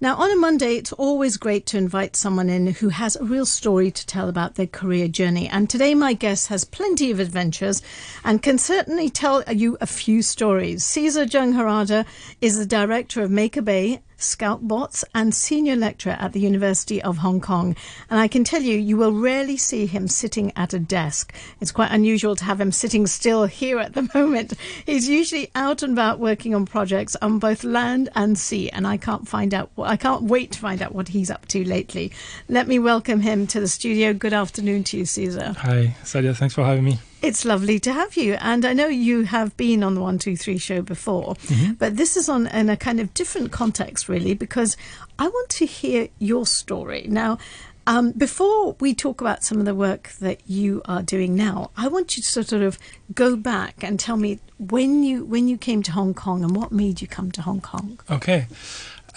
Now, on a Monday, it's always great to invite someone in who has a real story to tell about their career journey. And today, my guest has plenty of adventures and can certainly tell you a few stories. Cesar Jung Harada is the director of Maker Bay Scout Bots, and senior lecturer at the University of Hong Kong. And I can tell you, you will rarely see him sitting at a desk. It's quite unusual to have him sitting still here at the moment. He's usually out and about working on projects on both land and sea, and I can't find out. I can't wait to find out what he's up to lately. Let me welcome him to the studio. Good afternoon to you, Cesar. Hi, Sadia. Thanks for having me. It's lovely to have you. And I know you have been on the 123 show before, mm-hmm. but this is on in a kind of different context, really, because I want to hear your story. Now, um, before we talk about some of the work that you are doing now, I want you to sort of go back and tell me when you when you came to Hong Kong and what made you come to Hong Kong. Okay.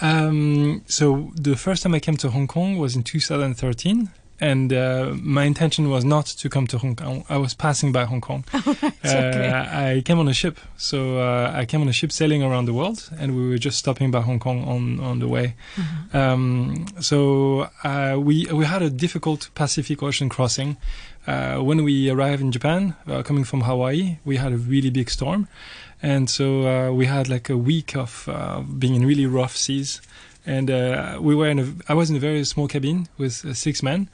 Um, so the first time I came to Hong Kong was in 2013 and uh, my intention was not to come to Hong Kong. I was passing by Hong Kong. Oh, okay. uh, I came on a ship, so uh, I came on a ship sailing around the world, and we were just stopping by Hong Kong on on the way. Mm-hmm. Um, so uh, we we had a difficult Pacific Ocean crossing. Uh, when we arrived in Japan, uh, coming from Hawaii, we had a really big storm, and so we had like a week of being in really rough seas and uh, we were in a. I was in a very small cabin with uh, six men,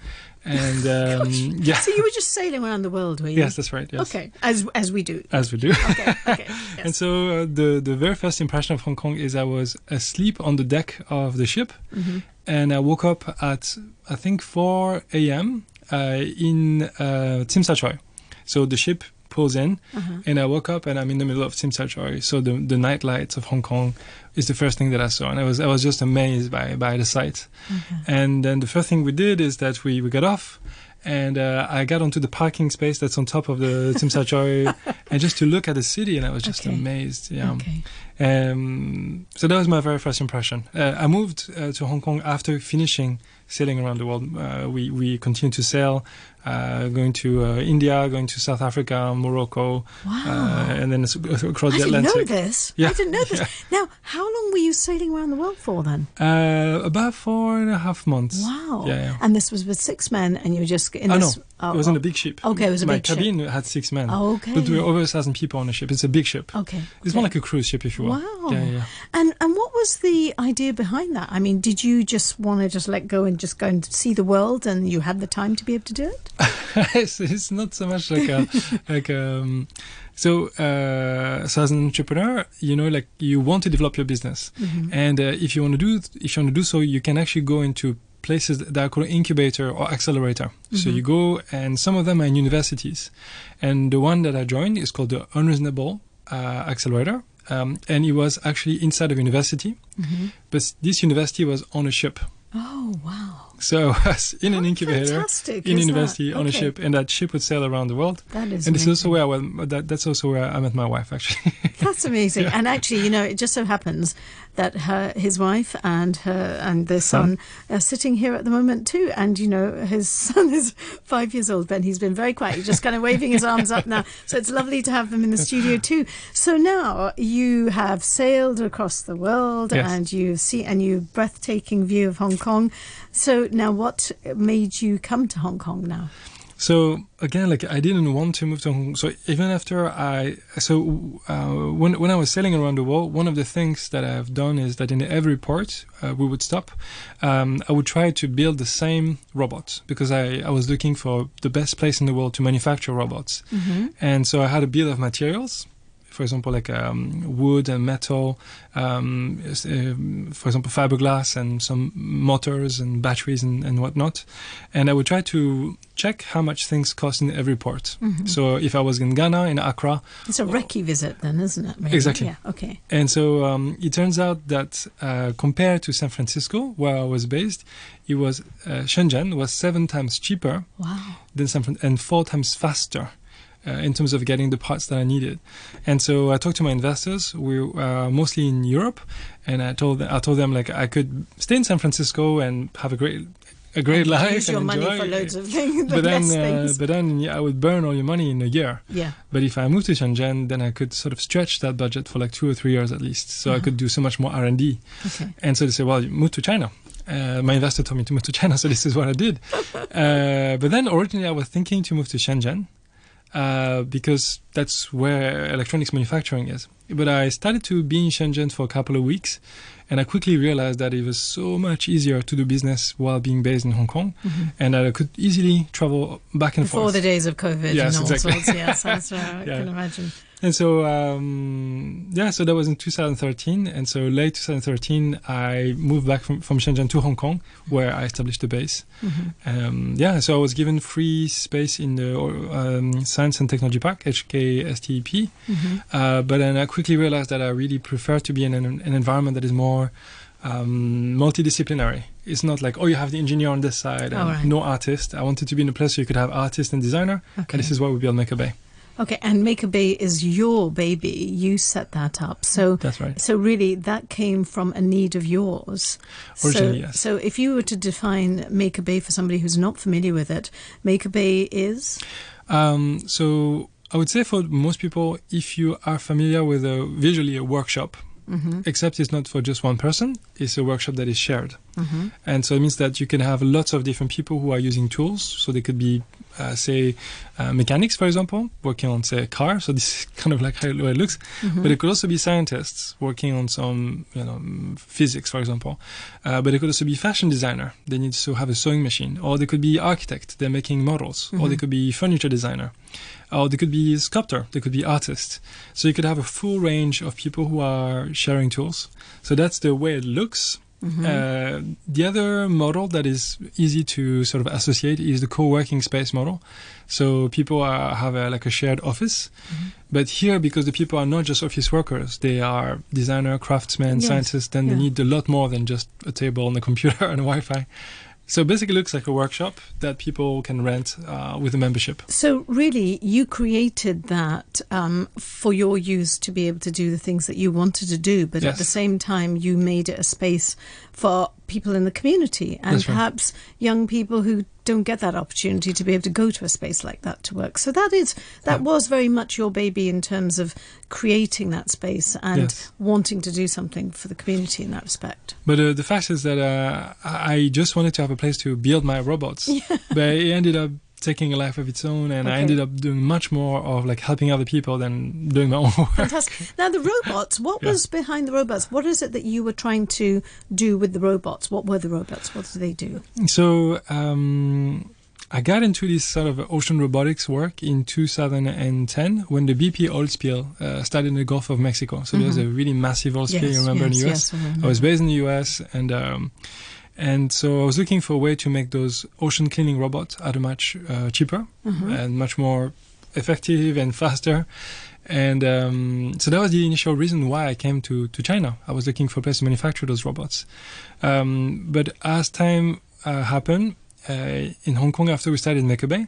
and um, yeah. So you were just sailing around the world, were you? Yes, that's right. Yes. Okay, as as we do. As we do. okay. Okay. Yes. And so uh, the the very first impression of Hong Kong is I was asleep on the deck of the ship, mm-hmm. and I woke up at I think 4 a.m. Uh, in uh, Tsim Sha Tsui. So the ship pulls in, uh-huh. and I woke up and I'm in the middle of Tsim Sha Tsui. So the the night lights of Hong Kong is the first thing that I saw, and I was I was just amazed by by the sight. Okay. And then the first thing we did is that we we got off, and uh, I got onto the parking space that's on top of the Tsim Sha Tsui, and just to look at the city, and I was just okay. amazed. Yeah. Okay. Um, so that was my very first impression. Uh, I moved uh, to Hong Kong after finishing sailing around the world. Uh, we we continued to sail uh, going to uh, India, going to South Africa, Morocco, wow. uh, and then across I the Atlantic. I didn't know this. Yeah. I didn't know this. Yeah. Now, how long were you sailing around the world for then? Uh, about four and a half months. Wow. Yeah, yeah. And this was with six men, and you were just in oh, this. No. Oh, it was oh. in a big ship. Okay, it was a My big cabin ship. had six men. Oh, okay. But there were over a thousand people on the ship. It's a big ship. Okay. It's okay. more like a cruise ship, if you will. Wow. Yeah, yeah. And and what was the idea behind that? I mean, did you just want to just let go and just go and see the world, and you had the time to be able to do it? it's, it's not so much like a like um, so uh, so as an entrepreneur you know like you want to develop your business mm-hmm. and uh, if you want to do if you want to do so you can actually go into places that are called incubator or accelerator mm-hmm. so you go and some of them are in universities and the one that i joined is called the unreasonable uh, accelerator um, and it was actually inside of university mm-hmm. but this university was on a ship oh wow so in an oh, incubator in university okay. on a ship, and that ship would sail around the world. That is, and this is also where I went, that, that's also where I met my wife, actually. that's amazing. Yeah. And actually, you know, it just so happens that her, his wife, and her and their son are sitting here at the moment too. And you know, his son is five years old, Ben. He's been very quiet. He's just kind of waving his arms up now. So it's lovely to have them in the studio too. So now you have sailed across the world, yes. and you see, and you breathtaking view of Hong Kong. So now, what made you come to Hong Kong now? So again, like I didn't want to move to Hong Kong. So even after I, so uh, when when I was sailing around the world, one of the things that I've done is that in every port uh, we would stop, um, I would try to build the same robot because I I was looking for the best place in the world to manufacture robots, mm-hmm. and so I had a bill of materials for example, like um, wood and metal, um, uh, for example, fiberglass and some motors and batteries and, and, whatnot. And I would try to check how much things cost in every port. Mm-hmm. So if I was in Ghana, in Accra. It's a recce visit then, isn't it? Really? Exactly. Yeah, okay. And so um, it turns out that uh, compared to San Francisco, where I was based, it was uh, Shenzhen was seven times cheaper wow. than San Francisco and four times faster uh, in terms of getting the parts that I needed. And so I talked to my investors. We were uh, mostly in Europe, and I told them, I told them like I could stay in San Francisco and have a great a great And life use your and money enjoy. for loads of things. but then, uh, but then yeah, I would burn all your money in a year. yeah. But if I moved to Shenzhen, then I could sort of stretch that budget for like two or three years at least. So I Uh-huh. could do so much more R and D. Okay. And so they say, well, you move to China. Uh, my investor told me to move to China, so this is what I did. uh, but then originally I was thinking to move to Shenzhen uh, because that's where electronics manufacturing is. But I started to be in Shenzhen for a couple of weeks, and I quickly realized that it was so much easier to do business while being based in Hong Kong, Mhm. and that I could easily travel back and Before forth. Before the days of COVID Yes, and all exactly. sorts. Yes, that's right. I Yeah. can imagine. And so, um, yeah, so that was in 2013. And so, late 2013, I moved back from, from Shenzhen to Hong Kong, where I established the base. Mhm. Um, yeah, so I was given free space in the um, Science and Technology Park, HKSTP. Mhm. Uh, but then I quickly realized that I really prefer to be in an, an environment that is more um, multidisciplinary. It's not like, oh, you have the engineer on this side and right. no artist. I wanted to be in a place where you could have artist and designer. Okay. And this is why we built Maker Bay. Okay, and Maker Bay is your baby. You set that up. So That's right. so really that came from a need of yours. Originally, so, yes. so if you were to define Maker Bay for somebody who's not familiar with it, Maker Bay is Um, so I would say for most people, if you are familiar with a visually a workshop, Mhm. except it's not for just one person, it's a workshop that is shared. Mhm. And so it means that you can have lots of different people who are using tools. So they could be, uh, say, uh, mechanics, for example, working on, say, a car. So this is kind of like how it looks. Mhm. But it could also be scientists working on some, you know, physics, for example. Uh, but it could also be fashion designer. They need to have a sewing machine. Or they could be architect. They're making models. Or they Mhm. could be furniture designer. Or they could be sculptor. They could be artist. So you could have a full range of people who are sharing tools. So that's the way it looks. Mhm. Uh, the other model that is easy to sort of associate is the co-working space model. So people are, have a, like a shared office, Mhm. but here because the people are not just office workers, they are designer, craftsmen, Yes. scientists. Then they need a lot more than just a table and a computer and a Wi-Fi. So basically, it looks like a workshop that people can rent uh, with a membership. So really, you created that um, for your use to be able to do the things that you wanted to do, but at the same time, you made it a space for people in the community and right. perhaps young people who don't get that opportunity to be able to go to a space like that to work. So that is that Yeah. was very much your baby in terms of creating that space and Yes. wanting to do something for the community in that respect. But uh, the fact is that uh, I just wanted to have a place to build my robots. But it ended up taking a life of its own, and I ended up doing much more of like helping other people than doing my own work. Fantastic. Now, the robots, what Yeah. was behind the robots? What is it that you were trying to do with the robots? What were the robots? What did they do? So um, I got into this sort of ocean robotics work in 2010 when the BP oil spill uh, started in the Gulf of Mexico. So there was a really massive oil spill. you remember in the US? yes, I. I was based in the US, and um, and so I was looking for a way to make those ocean cleaning robots at a much uh, cheaper Mhm. and much more effective and faster. And um, so that was the initial reason why I came to, to China. I was looking for a place to manufacture those robots. Um, but as time uh, happened uh, in Hong Kong after we started Maker Bay,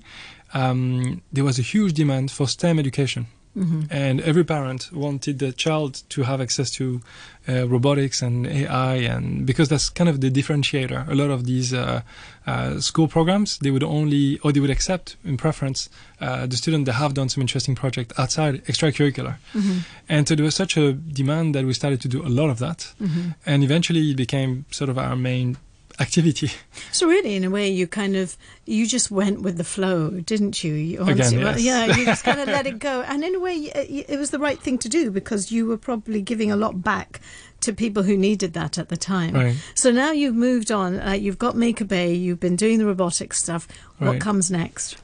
um, there was a huge demand for STEM education Mhm. and every parent wanted the child to have access to uh, robotics and AI, and because that's kind of the differentiator. A lot of these uh, uh, school programs they would only or they would accept in preference uh, the student that have done some interesting project outside extracurricular, Mhm. and so there was such a demand that we started to do a lot of that, Mhm. and eventually it became sort of our main activity. So really, in a way, you kind of you just went with the flow, didn't you? you Again, you- well, yeah, you just kind of let it go, and in a way, it was the right thing to do because you were probably giving a lot back to people who needed that at the time. Right. So now you've moved on. Uh, you've got Maker Bay. You've been doing the robotics stuff. What Right. comes next?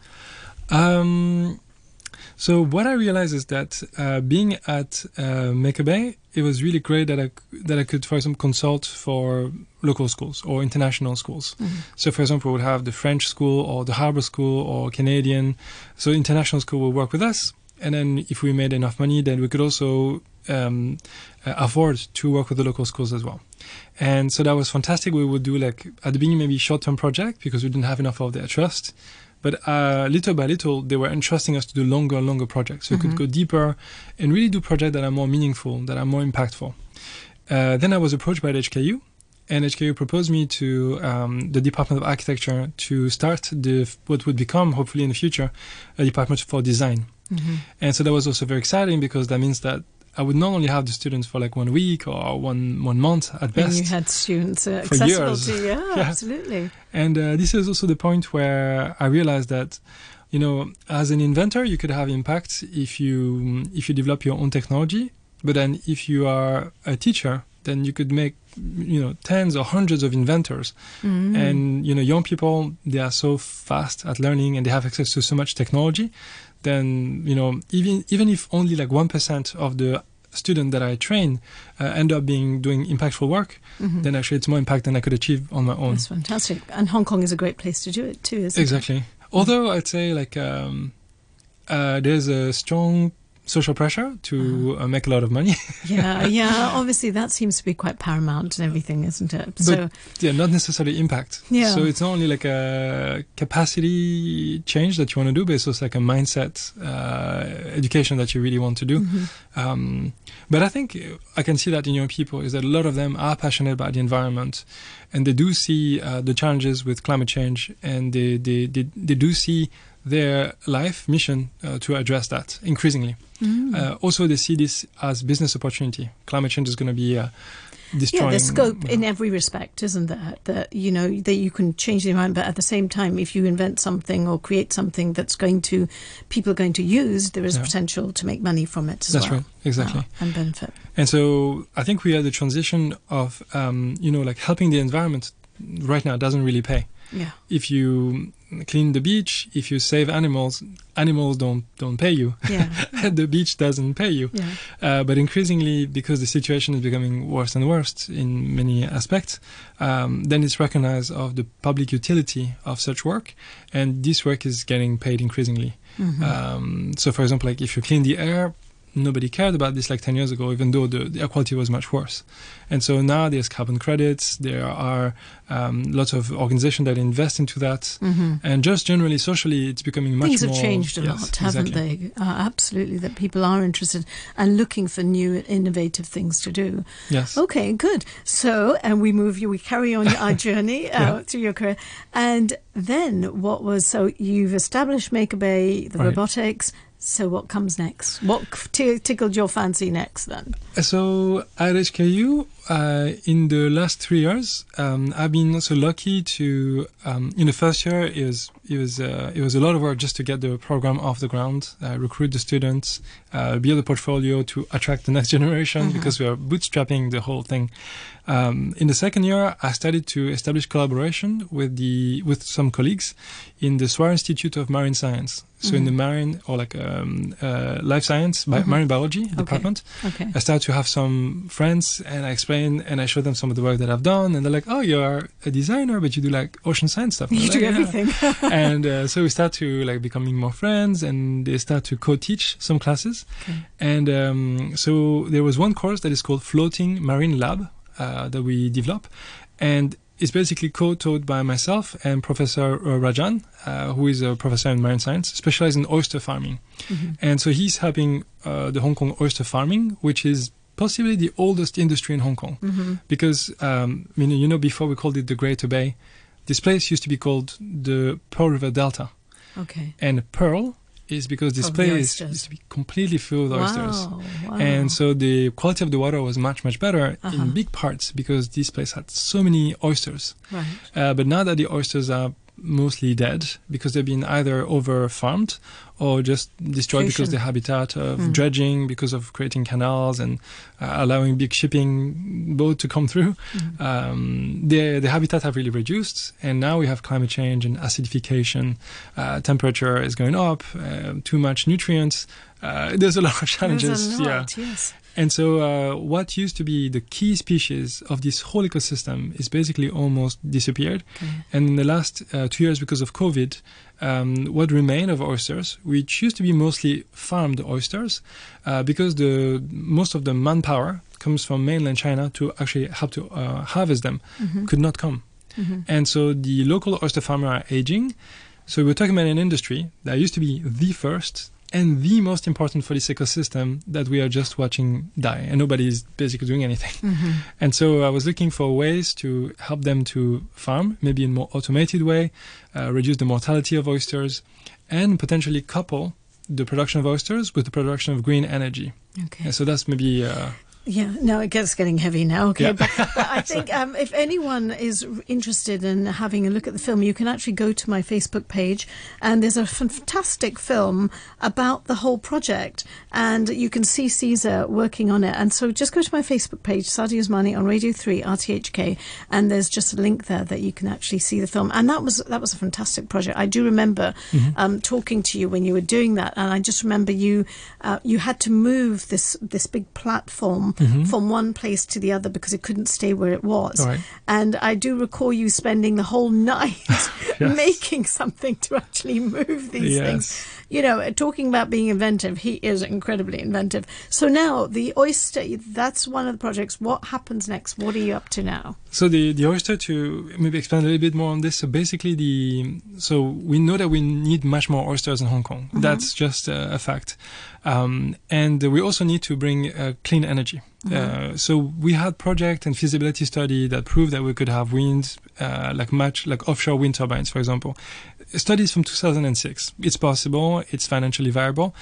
Um, so what I realized is that uh, being at uh, Maker Bay, it was really great that I that I could, for example, consult for local schools or international schools. So, for example, we would have the French school or the Harbour School or Canadian. So, international school will work with us, and then if we made enough money, then we could also um, uh, afford to work with the local schools as well. And so that was fantastic. We would do like at the beginning maybe short-term project because we didn't have enough of their trust. But uh, little by little, they were entrusting us to do longer, and longer projects. So we Mhm. could go deeper and really do projects that are more meaningful, that are more impactful. Uh, then I was approached by the HKU, and HKU proposed me to um, the Department of Architecture to start the what would become, hopefully in the future, a department for design. Mm-hmm. And so that was also very exciting because that means that I would not only have the students for like one week or one one month at And best. you had students uh, accessible years. to. Yeah, Yeah. absolutely. And uh, this is also the point where I realized that, you know, as an inventor, you could have impact if you if you develop your own technology. But then, if you are a teacher, then you could make, you know, tens or hundreds of inventors. Mm. And you know, young people they are so fast at learning and they have access to so much technology. Then you know, even even if only like one percent of the student that I train uh, end up being doing impactful work, Mhm. then actually it's more impact than I could achieve on my own. That's fantastic. And Hong Kong is a great place to do it too, isn't it? Exactly. Although I'd say like um, uh, there's a strong social pressure to uh, make a lot of money. Yeah, yeah. Obviously, that seems to be quite paramount and everything, isn't it? So, yeah, not necessarily impact. Yeah. So it's not only like a capacity change that you want to do, but it's also like a mindset uh, education that you really want to do. Mhm. Um, but I think I can see that in young people is that a lot of them are passionate about the environment, and they do see uh, the challenges with climate change, and they they, they, they do see their life mission uh, to address that increasingly. Mm. Uh, also, they see this as business opportunity. Climate change is going to be uh, destroying. yeah, there's scope you in every respect, isn't there? That you know that you can change the environment, but at the same time, if you invent something or create something that's going to people are going to use, there is Yeah. potential to make money from it as That's well. right, exactly. Ah, and benefit. And so I think we are the transition of, um, you know, like helping the environment right now doesn't really pay. Yeah. If you clean the beach, if you save animals, animals don't don't pay you. Yeah. the beach doesn't pay you. yeah. Uh, but increasingly, because the situation is becoming worse and worse in many aspects, um, then it's recognized of the public utility of such work, and this work is getting paid increasingly. Mhm. Um, so, for example, like if you clean the air, nobody cared about this like 10 years ago, even though the, the air quality was much worse. And so now there's carbon credits, there are um, lots of organizations that invest into that. Mhm. And just generally, socially, it's becoming much Things have more. changed a yes, lot, haven't exactly. they? Uh, absolutely, that people are interested and looking for new, innovative things to do. Yes. Okay, good. So, and we move you, we carry on our journey uh, Yeah. through your career. And then what was, so you've established Maker Bay, the Right. robotics. So, what comes next? What tickled your fancy next then? So at HKU, uh, in the last three years, um, I've been also lucky to. Um, in the first year, it was it was uh, it was a lot of work just to get the program off the ground, uh, recruit the students, uh, build a portfolio to attract the next generation Mhm. because we are bootstrapping the whole thing. Um, in the second year, I started to establish collaboration with the with some colleagues in the Swire Institute of Marine Science. So in Mhm. the marine or like um, uh, life science, bi- Mhm. marine biology department. Okay. I started to have some friends and I explain and I show them some of the work that I've done and they're like, oh, you're a designer, but you do like ocean science stuff. And You do like, "Yeah." everything. and uh, so we start to like becoming more friends and they start to co-teach some classes. Okay. And um, so there was one course that is called Floating Marine Lab uh, that we develop. And it's basically co-taught by myself and Professor uh, Rajan, uh, who is a professor in marine science, specialized in oyster farming. Mhm. And so he's helping uh, the Hong Kong oyster farming, which is possibly the oldest industry in Hong Kong. Mhm. Because, um, I mean, you know, before we called it the Greater Bay, this place used to be called the Pearl River Delta. Okay. And Pearl is because this place used to be completely filled with oysters. Wow. wow. And so the quality of the water was much, much better Uh-huh. in big parts because this place had so many oysters. Right. Uh, but now that the oysters are mostly dead because they've been either over farmed or just destroyed because the habitat of Mm. dredging, because of creating canals and uh, allowing big shipping boat to come through. Mhm. Um, the the habitat have really reduced, and now we have climate change and acidification. Uh, temperature is going up. Uh, too much nutrients. Uh, there's a lot of challenges. A yeah. yes. And so, uh, what used to be the key species of this whole ecosystem is basically almost disappeared. Okay. And in the last uh, two years, because of COVID, um, what remained of oysters, which used to be mostly farmed oysters, uh, because the most of the manpower comes from mainland China to actually help to uh, harvest them, Mhm. could not come. Mhm. And so the local oyster farmers are aging. So we're talking about an industry that used to be the first and the most important for this ecosystem that we are just watching die and nobody is basically doing anything. Mm-hmm. And so I was looking for ways to help them to farm, maybe in more automated way, uh, reduce the mortality of oysters, and potentially couple the production of oysters with the production of green energy. Okay. And so that's maybe uh, Yeah, no, it gets getting heavy now. Okay, Yeah. but, but I think um, if anyone is interested in having a look at the film, you can actually go to my Facebook page, and there's a fantastic film about the whole project, and you can see Cesar working on it. And so just go to my Facebook page, Sadia Usmani on Radio Three RTHK, and there's just a link there that you can actually see the film. And that was that was a fantastic project. I do remember um, talking to you when you were doing that, and I just remember you uh, you had to move this this big platform Mm-hmm. from one place to the other because it couldn't stay where it was. Right. And I do recall you spending the whole night making something to actually move these Yes. things. You know, talking about being inventive, he is incredibly inventive. So now the oyster, that's one of the projects. What happens next? What are you up to now? So the, the oyster to maybe expand a little bit more on this. So basically the so we know that we need much more oysters in Hong Kong. Mm-hmm. That's just a, a fact, um, and we also need to bring uh, clean energy. Uh, so we had project and feasibility study that proved that we could have wind uh, like much like offshore wind turbines, for example. Studies from 2006. It's possible. It's financially viable.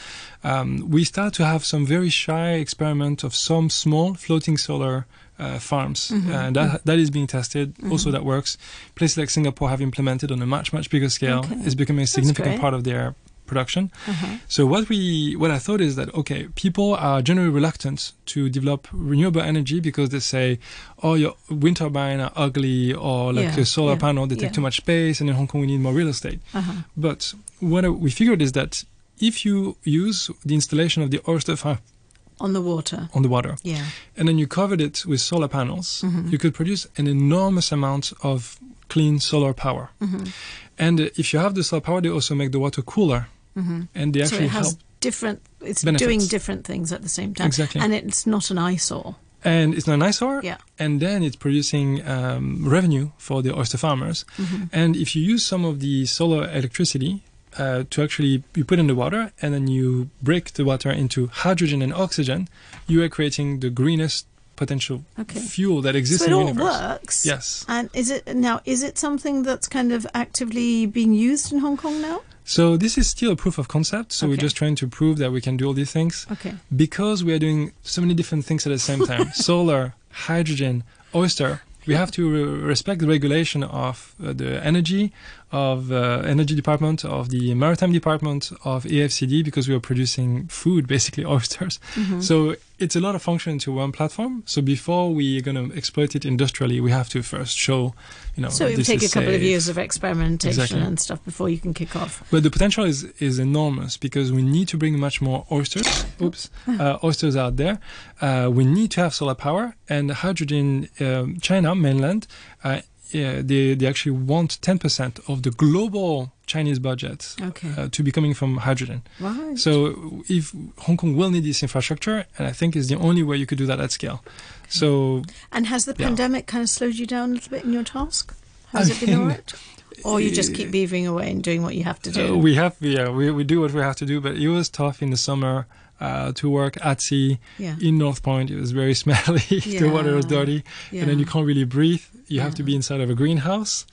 Um, we start to have some very shy experiment of some small floating solar uh, farms, and that that is being tested. Also, that works. Places like Singapore have implemented on a much much bigger scale. Okay. It's becoming a significant part of their production. Uh-huh. So what we what I thought is that okay, people are generally reluctant to develop renewable energy because they say, oh, your wind turbine are ugly, or like Yeah, your solar yeah, panel they yeah. take too much space, and in Hong Kong we need more real estate. Uh-huh. But what we figured is that if you use the installation of the oyster farm On the water. on the water, Yeah. and then you covered it with solar panels, Mm-hmm. you could produce an enormous amount of clean solar power. Mm-hmm. And if you have the solar power, they also make the water cooler, Mm-hmm. and they So actually it has help. different. It's Benefits. doing different things at the same time. Exactly. And it's not an eyesore. And it's not an eyesore, Yeah. and then it's producing um, revenue for the oyster farmers. Mm-hmm. And if you use some of the solar electricity uh, to actually you put in the water and then you break the water into hydrogen and oxygen, you are creating the greenest potential Okay. fuel that exists So it in the all works. Yes. And is it now? Is it something that's kind of actively being used in Hong Kong now? So this is still a proof of concept. So we're just trying to prove that we can do all these things Okay. because we are doing so many different things at the same time. Solar, hydrogen, oyster. We have to re- respect the regulation of uh, the energy, of uh, energy department, of the maritime department, of AFCD because we are producing food, basically oysters. Mm-hmm. So it's a lot of function to one platform. So before we're going to exploit it industrially, we have to first show, you know, So it would take a couple of years of experimentation Exactly. and stuff before you can kick off. But the potential is, is enormous because we need to bring much more oysters. Oops, uh, oysters out there. Uh, we need to have solar power and hydrogen. Um, China mainland, uh, yeah, they they actually want 10% of the global Chinese budget Okay. uh, to be coming from hydrogen. right. So if Hong Kong will need this infrastructure, and I think it's the only way you could do that at scale. So and has the yeah. pandemic kind of slowed you down a little bit in your task? Has I it been all right? Or you just keep beavering away and doing what you have to do? Uh, we have, yeah, we, we do what we have to do, but it was tough in the summer uh, to work at sea yeah. in North Point. It was very smelly. the water was dirty, yeah. and then you can't really breathe. You have to be inside of a greenhouse.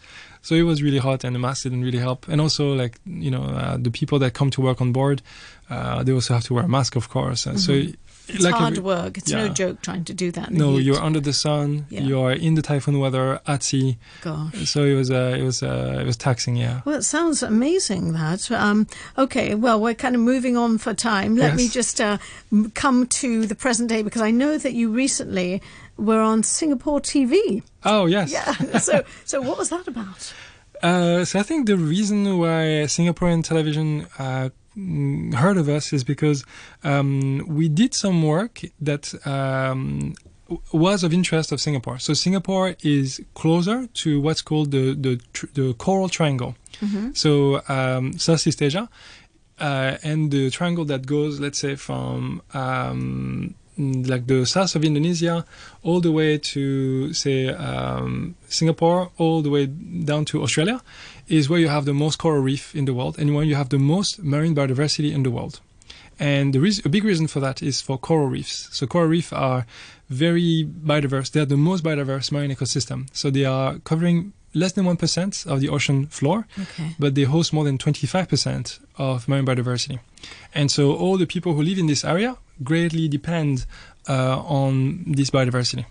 So it was really hot, and the mask didn't really help. And also, like you know, uh, the people that come to work on board, uh, they also have to wear a mask, of course. And So, Mhm. It's like hard every- work. It's no joke trying to do that. No, heat. you're under the sun. Yeah. You're in the typhoon weather at sea. Gosh. So it was, uh, it was, uh, it was taxing. Yeah. Well, it sounds amazing that. Um, okay, well, we're kind of moving on for time. Let me just uh, come to the present day because I know that you recently were on Singapore TV. Oh yes. Yeah. so, so what was that about? Uh, so I think the reason why Singaporean television uh, heard of us is because um, we did some work that um, was of interest of Singapore. So Singapore is closer to what's called the the, tr- the Coral Triangle. Mm-hmm. So um, Southeast Asia, uh, and the triangle that goes, let's say, from um, like the south of Indonesia all the way to say um, Singapore, all the way down to Australia, is where you have the most coral reef in the world, and where you have the most marine biodiversity in the world. And the reas a big reason for that is for coral reefs. So coral reefs are very biodiverse. They are the most biodiverse marine ecosystem. So they are covering less than 1% of the ocean floor, Okay. but they host more than 25% of marine biodiversity. And so all the people who live in this area greatly depend uh, on this biodiversity.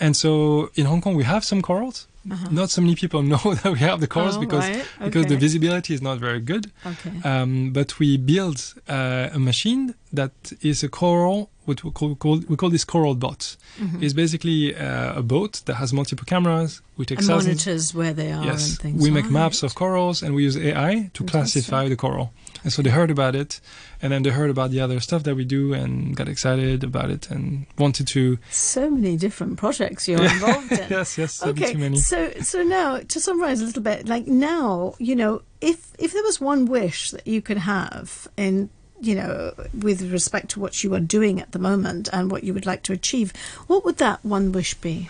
And so in Hong Kong, we have some corals. Not so many people know that we have the corals Uh-huh. Oh, because right. because the visibility is not very good. Okay. Um, but we build uh, a machine that is a coral. What we call, call we call this coral bot. Mhm. It's basically uh, a boat that has multiple cameras. We take and thousands. monitors where they are Yes, and things. we make Right. maps of corals and we use AI to classify the coral. And so they heard about it, and then they heard about the other stuff that we do and got excited about it and wanted to. So many different projects you're involved in. yes, yes, Okay, too many. so so now to summarize a little bit, like now, you know, if if there was one wish that you could have in you know, with respect to what you are doing at the moment and what you would like to achieve, what would that one wish be?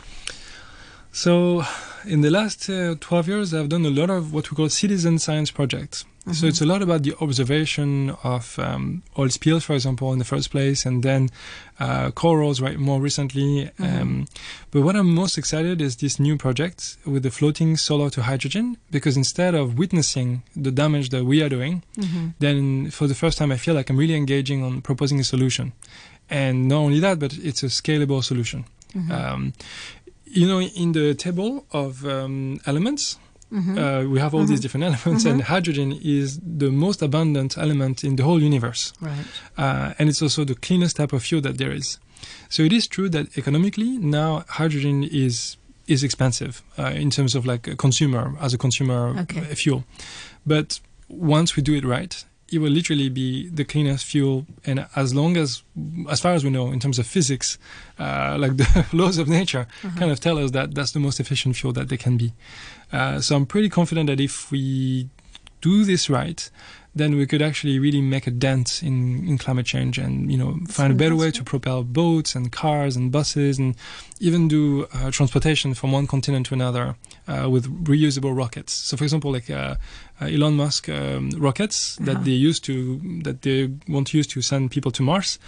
So, in the last uh, 12 years, I've done a lot of what we call citizen science projects. So it's a lot about the observation of um, oil spills, for example, in the first place, and then uh, corals, right, more recently. Um, but what I'm most excited is this new project with the floating solar to hydrogen, because instead of witnessing the damage that we are doing, Mm-hmm. then for the first time, I feel like I'm really engaging on proposing a solution. And not only that, but it's a scalable solution. Mm-hmm. Um, you know, in the table of um, elements, Mm-hmm. uh, we have all these different elements, and hydrogen is the most abundant element in the whole universe. right. Uh, and it's also the cleanest type of fuel that there is. So it is true that economically now hydrogen is is expensive uh, in terms of like a consumer as a consumer Okay. fuel. But once we do it right, it will literally be the cleanest fuel. And as long as, as far as we know, in terms of physics, uh, like the laws of nature kind of tell us that that's the most efficient fuel that they can be. Uh, so I'm pretty confident that if we do this right, then we could actually really make a dent in, in climate change and you know find a better way to propel boats and cars and buses and even do uh, transportation from one continent to another uh, with reusable rockets. So, for example, like uh, uh, Elon Musk um, rockets Uh-huh. that they use to that they want to use to send people to Mars,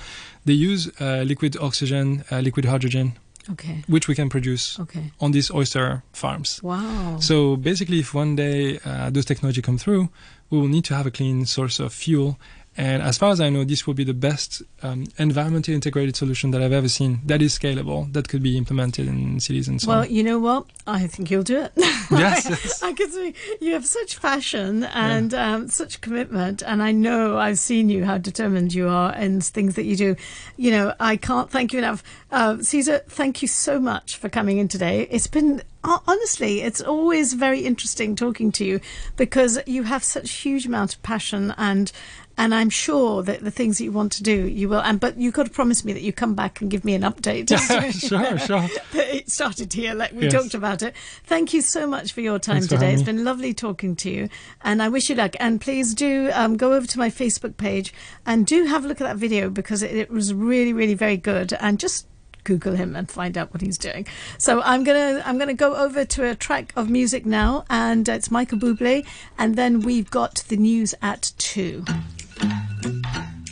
they use uh, liquid oxygen, uh, liquid hydrogen, Okay. which we can produce Okay. on these oyster farms. Wow. So basically, if one day uh, those technology come through, we will need to have a clean source of fuel. And as far as I know, this will be the best um, environmentally integrated solution that I've ever seen. That is scalable. That could be implemented in cities and so well, on. you know what? I think you'll do it. Yes, yes. I can see you have such passion and um, such commitment, and I know I've seen you how determined you are in things that you do. You know, I can't thank you enough, uh, Cesar. Thank you so much for coming in today. It's been honestly, it's always very interesting talking to you because you have such huge amount of passion and. And I'm sure that the things that you want to do, you will. And but you've got to promise me that you come back and give me an update. sure, sure. it started here, like we Yes. talked about it. Thank you so much for your time Thanks today. It's been lovely talking to you, and I wish you luck. And please do um, go over to my Facebook page and do have a look at that video because it, it was really, really very good. And just Google him and find out what he's doing. So I'm gonna I'm gonna go over to a track of music now, and it's Michael Bublé, and then we've got the news at two.